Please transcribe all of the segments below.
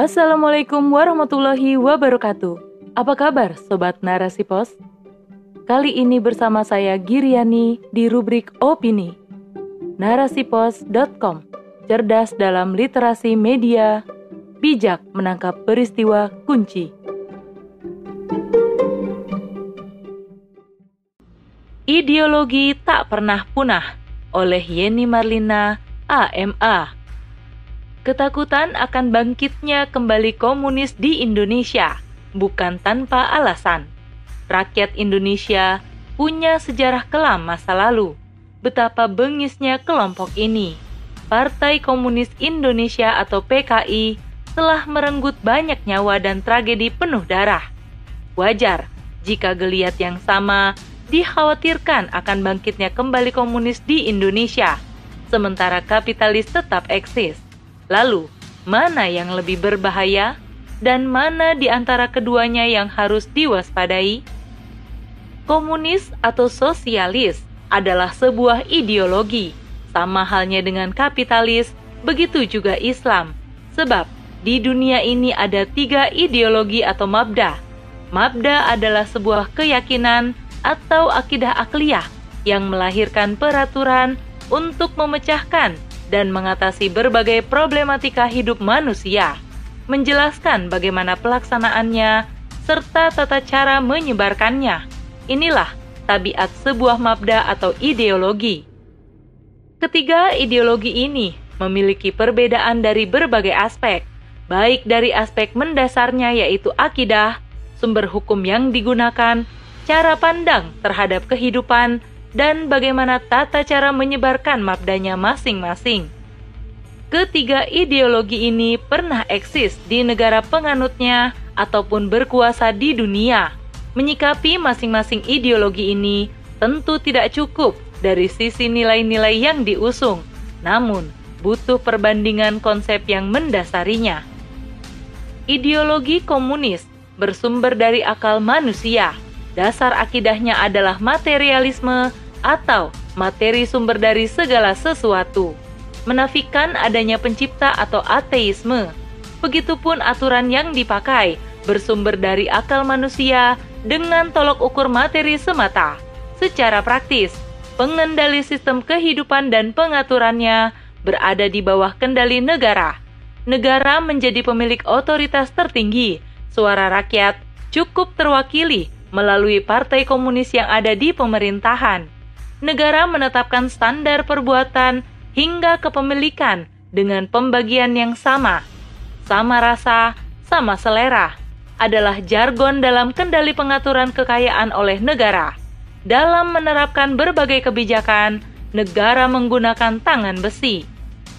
Assalamualaikum warahmatullahi wabarakatuh. Apa kabar Sobat Narasi Pos? Kali ini bersama saya Giriani di rubrik Opini. Narasipos.com Cerdas dalam literasi media, bijak menangkap peristiwa kunci. Ideologi tak pernah punah oleh Yeni Marlina, AMA. Ketakutan akan bangkitnya kembali komunis di Indonesia bukan tanpa alasan. Rakyat Indonesia punya sejarah kelam masa lalu. Betapa bengisnya kelompok ini. Partai Komunis Indonesia atau PKI telah merenggut banyak nyawa dan tragedi penuh darah. Wajar jika geliat yang sama dikhawatirkan akan bangkitnya kembali komunis di Indonesia, sementara kapitalis tetap eksis. Lalu, mana yang lebih berbahaya dan mana di antara keduanya yang harus diwaspadai? Komunis atau sosialis adalah sebuah ideologi, sama halnya dengan kapitalis, begitu juga Islam. Sebab di dunia ini ada tiga ideologi atau mabda. Mabda adalah sebuah keyakinan atau akidah akliyah yang melahirkan peraturan untuk memecahkan dan mengatasi berbagai problematika hidup manusia, menjelaskan bagaimana pelaksanaannya, serta tata cara menyebarkannya. Inilah tabiat sebuah mabda atau ideologi. Ketiga ideologi ini memiliki perbedaan dari berbagai aspek, baik dari aspek mendasarnya yaitu akidah, sumber hukum yang digunakan, cara pandang terhadap kehidupan, dan bagaimana tata cara menyebarkan mabdanya masing-masing. Ketiga ideologi ini pernah eksis di negara penganutnya ataupun berkuasa di dunia. Menyikapi masing-masing ideologi ini tentu tidak cukup dari sisi nilai-nilai yang diusung, namun butuh perbandingan konsep yang mendasarinya. Ideologi komunis bersumber dari akal manusia Dasar akidahnya adalah materialisme atau materi sumber dari segala sesuatu. Menafikan adanya pencipta atau ateisme. Begitupun aturan yang dipakai bersumber dari akal manusia dengan tolok ukur materi semata. Secara praktis, pengendali sistem kehidupan dan pengaturannya berada di bawah kendali negara. Negara menjadi pemilik otoritas tertinggi. Suara rakyat cukup terwakili melalui partai komunis yang ada di pemerintahan. Negara menetapkan standar perbuatan hingga kepemilikan dengan pembagian yang sama. Sama rasa, sama selera adalah jargon dalam kendali pengaturan kekayaan oleh negara. Dalam menerapkan berbagai kebijakan, negara menggunakan tangan besi.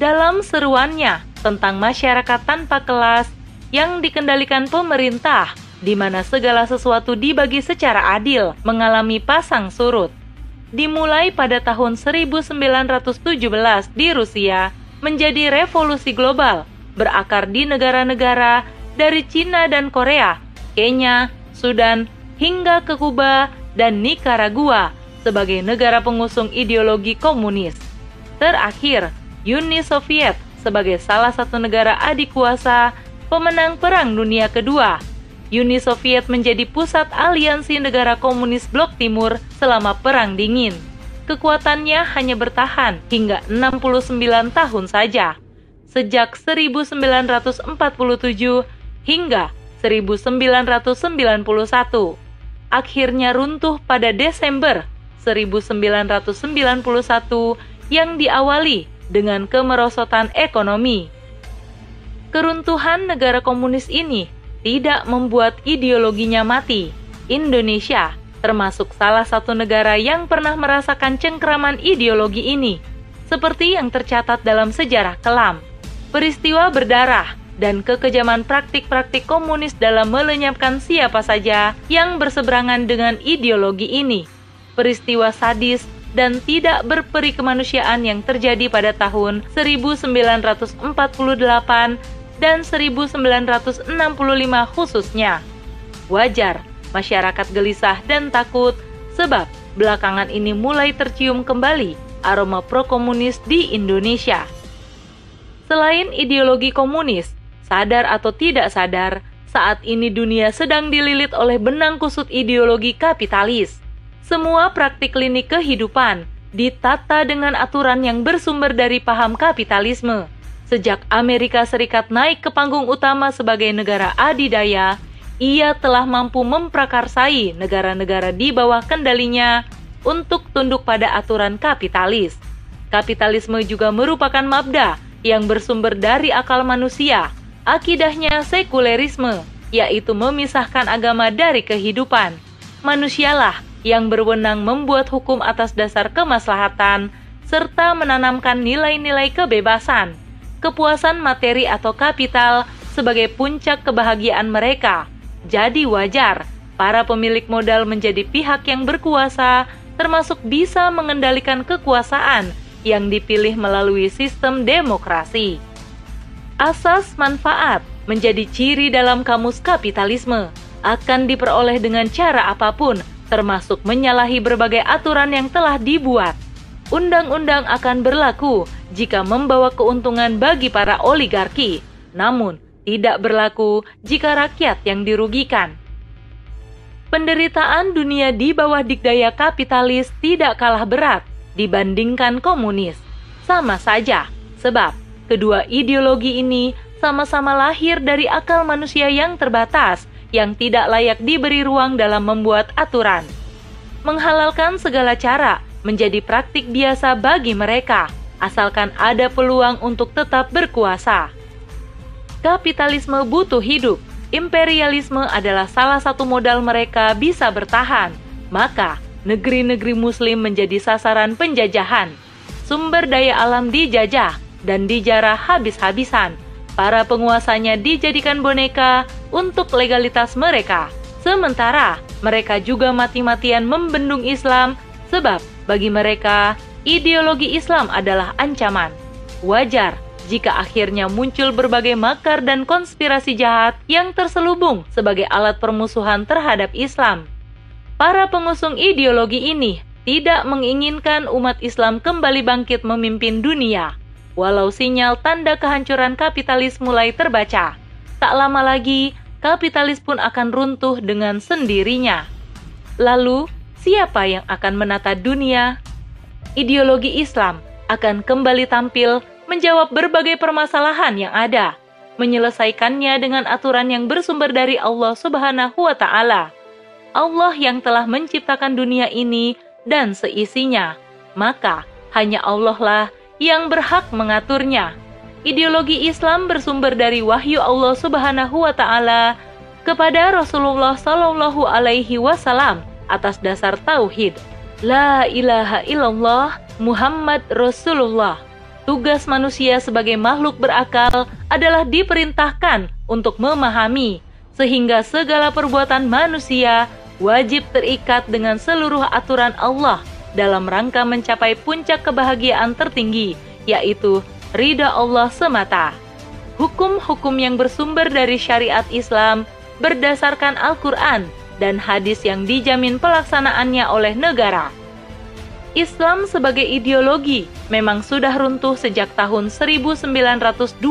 Dalam seruannya tentang masyarakat tanpa kelas yang dikendalikan pemerintah, di mana segala sesuatu dibagi secara adil, mengalami pasang surut. Dimulai pada tahun 1917 di Rusia, menjadi revolusi global, berakar di negara-negara dari Cina dan Korea, Kenya, Sudan, hingga ke Kuba dan Nicaragua sebagai negara pengusung ideologi komunis. Terakhir, Uni Soviet sebagai salah satu negara adik kuasa pemenang Perang Dunia Kedua Uni Soviet menjadi pusat aliansi negara komunis blok timur selama Perang Dingin. Kekuatannya hanya bertahan hingga 69 tahun saja, sejak 1947 hingga 1991. Akhirnya runtuh pada Desember 1991 yang diawali dengan kemerosotan ekonomi. Keruntuhan negara komunis ini tidak membuat ideologinya mati. Indonesia termasuk salah satu negara yang pernah merasakan cengkraman ideologi ini, seperti yang tercatat dalam sejarah kelam. Peristiwa berdarah dan kekejaman praktik-praktik komunis dalam melenyapkan siapa saja yang berseberangan dengan ideologi ini. Peristiwa sadis dan tidak berperi kemanusiaan yang terjadi pada tahun 1948 dan 1965 khususnya. Wajar masyarakat gelisah dan takut sebab belakangan ini mulai tercium kembali aroma pro-komunis di Indonesia. Selain ideologi komunis, Sadar atau tidak sadar, saat ini dunia sedang dililit oleh benang kusut ideologi kapitalis. Semua praktik klinik kehidupan ditata dengan aturan yang bersumber dari paham kapitalisme. Sejak Amerika Serikat naik ke panggung utama sebagai negara adidaya, ia telah mampu memprakarsai negara-negara di bawah kendalinya untuk tunduk pada aturan kapitalis. Kapitalisme juga merupakan mabda yang bersumber dari akal manusia. Akidahnya sekulerisme, yaitu memisahkan agama dari kehidupan. Manusialah yang berwenang membuat hukum atas dasar kemaslahatan serta menanamkan nilai-nilai kebebasan, kepuasan materi atau kapital sebagai puncak kebahagiaan mereka. Jadi wajar para pemilik modal menjadi pihak yang berkuasa termasuk bisa mengendalikan kekuasaan yang dipilih melalui sistem demokrasi. Asas manfaat menjadi ciri dalam kamus kapitalisme akan diperoleh dengan cara apa pun termasuk menyalahi berbagai aturan yang telah dibuat. Undang-undang akan berlaku jika membawa keuntungan bagi para oligarki, namun tidak berlaku jika rakyat yang dirugikan. Penderitaan dunia di bawah dikdaya kapitalis tidak kalah berat dibandingkan komunis. Sama saja, sebab kedua ideologi ini sama-sama lahir dari akal manusia yang terbatas yang tidak layak diberi ruang dalam membuat aturan. Menghalalkan segala cara menjadi praktik biasa bagi mereka, asalkan ada peluang untuk tetap berkuasa. Kapitalisme butuh hidup. Imperialisme adalah salah satu modal mereka bisa bertahan. Maka, negeri-negeri Muslim menjadi sasaran penjajahan. Sumber daya alam dijajah dan dijarah habis-habisan para penguasanya dijadikan boneka untuk legalitas mereka. Sementara mereka juga mati-matian membendung Islam sebab bagi mereka ideologi Islam adalah ancaman. Wajar jika akhirnya muncul berbagai makar dan konspirasi jahat yang terselubung sebagai alat permusuhan terhadap Islam. Para pengusung ideologi ini tidak menginginkan umat Islam kembali bangkit memimpin dunia walau sinyal tanda kehancuran kapitalis mulai terbaca. Tak lama lagi, kapitalis pun akan runtuh dengan sendirinya. Lalu, siapa yang akan menata dunia? Ideologi Islam akan kembali tampil menjawab berbagai permasalahan yang ada, menyelesaikannya dengan aturan yang bersumber dari Allah Subhanahu wa Ta'ala. Allah yang telah menciptakan dunia ini dan seisinya, maka hanya Allah lah yang berhak mengaturnya. Ideologi Islam bersumber dari wahyu Allah Subhanahu wa taala kepada Rasulullah Shallallahu alaihi wasallam atas dasar tauhid. La ilaha illallah Muhammad Rasulullah. Tugas manusia sebagai makhluk berakal adalah diperintahkan untuk memahami sehingga segala perbuatan manusia wajib terikat dengan seluruh aturan Allah dalam rangka mencapai puncak kebahagiaan tertinggi, yaitu ridha Allah semata. Hukum-hukum yang bersumber dari syariat Islam berdasarkan Al-Quran dan hadis yang dijamin pelaksanaannya oleh negara. Islam sebagai ideologi memang sudah runtuh sejak tahun 1924,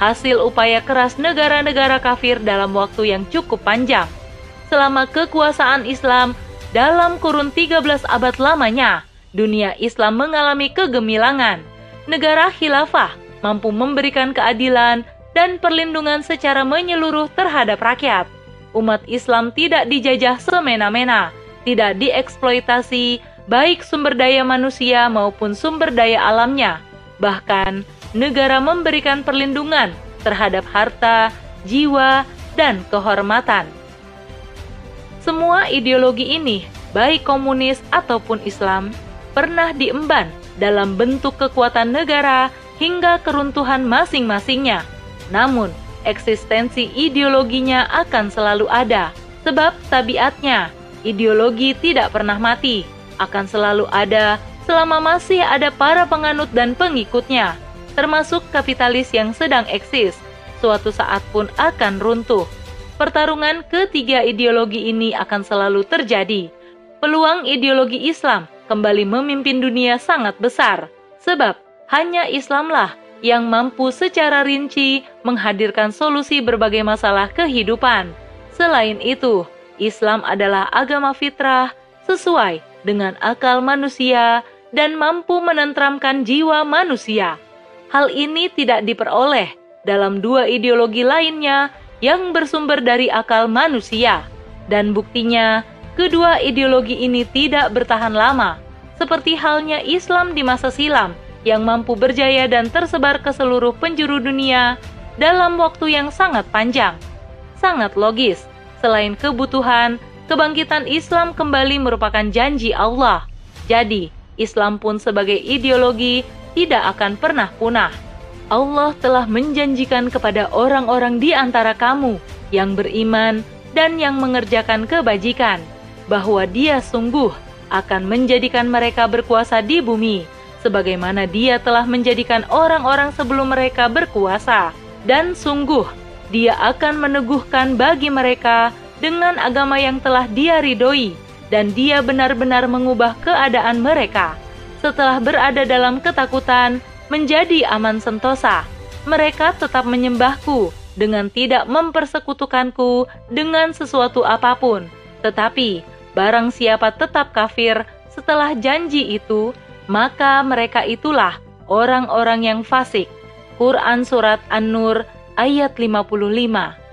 hasil upaya keras negara-negara kafir dalam waktu yang cukup panjang. Selama kekuasaan Islam dalam kurun 13 abad lamanya, dunia Islam mengalami kegemilangan. Negara khilafah mampu memberikan keadilan dan perlindungan secara menyeluruh terhadap rakyat. Umat Islam tidak dijajah semena-mena, tidak dieksploitasi baik sumber daya manusia maupun sumber daya alamnya. Bahkan, negara memberikan perlindungan terhadap harta, jiwa, dan kehormatan. Semua ideologi ini, baik komunis ataupun Islam, pernah diemban dalam bentuk kekuatan negara hingga keruntuhan masing-masingnya. Namun, eksistensi ideologinya akan selalu ada, sebab tabiatnya, ideologi tidak pernah mati, akan selalu ada selama masih ada para penganut dan pengikutnya, termasuk kapitalis yang sedang eksis, suatu saat pun akan runtuh pertarungan ketiga ideologi ini akan selalu terjadi. Peluang ideologi Islam kembali memimpin dunia sangat besar, sebab hanya Islamlah yang mampu secara rinci menghadirkan solusi berbagai masalah kehidupan. Selain itu, Islam adalah agama fitrah sesuai dengan akal manusia dan mampu menentramkan jiwa manusia. Hal ini tidak diperoleh dalam dua ideologi lainnya yang bersumber dari akal manusia, dan buktinya kedua ideologi ini tidak bertahan lama, seperti halnya Islam di masa silam yang mampu berjaya dan tersebar ke seluruh penjuru dunia dalam waktu yang sangat panjang. Sangat logis, selain kebutuhan, kebangkitan Islam kembali merupakan janji Allah. Jadi, Islam pun sebagai ideologi tidak akan pernah punah. Allah telah menjanjikan kepada orang-orang di antara kamu yang beriman dan yang mengerjakan kebajikan bahwa Dia sungguh akan menjadikan mereka berkuasa di bumi sebagaimana dia telah menjadikan orang-orang sebelum mereka berkuasa. Dan sungguh, dia akan meneguhkan bagi mereka dengan agama yang telah dia ridhoi, dan dia benar-benar mengubah keadaan mereka. Setelah berada dalam ketakutan, menjadi aman sentosa, mereka tetap menyembahku dengan tidak mempersekutukanku dengan sesuatu apa pun. Tetapi, barang siapa tetap kafir setelah janji itu, maka mereka itulah orang-orang yang fasik. Quran Surat An-Nur ayat 55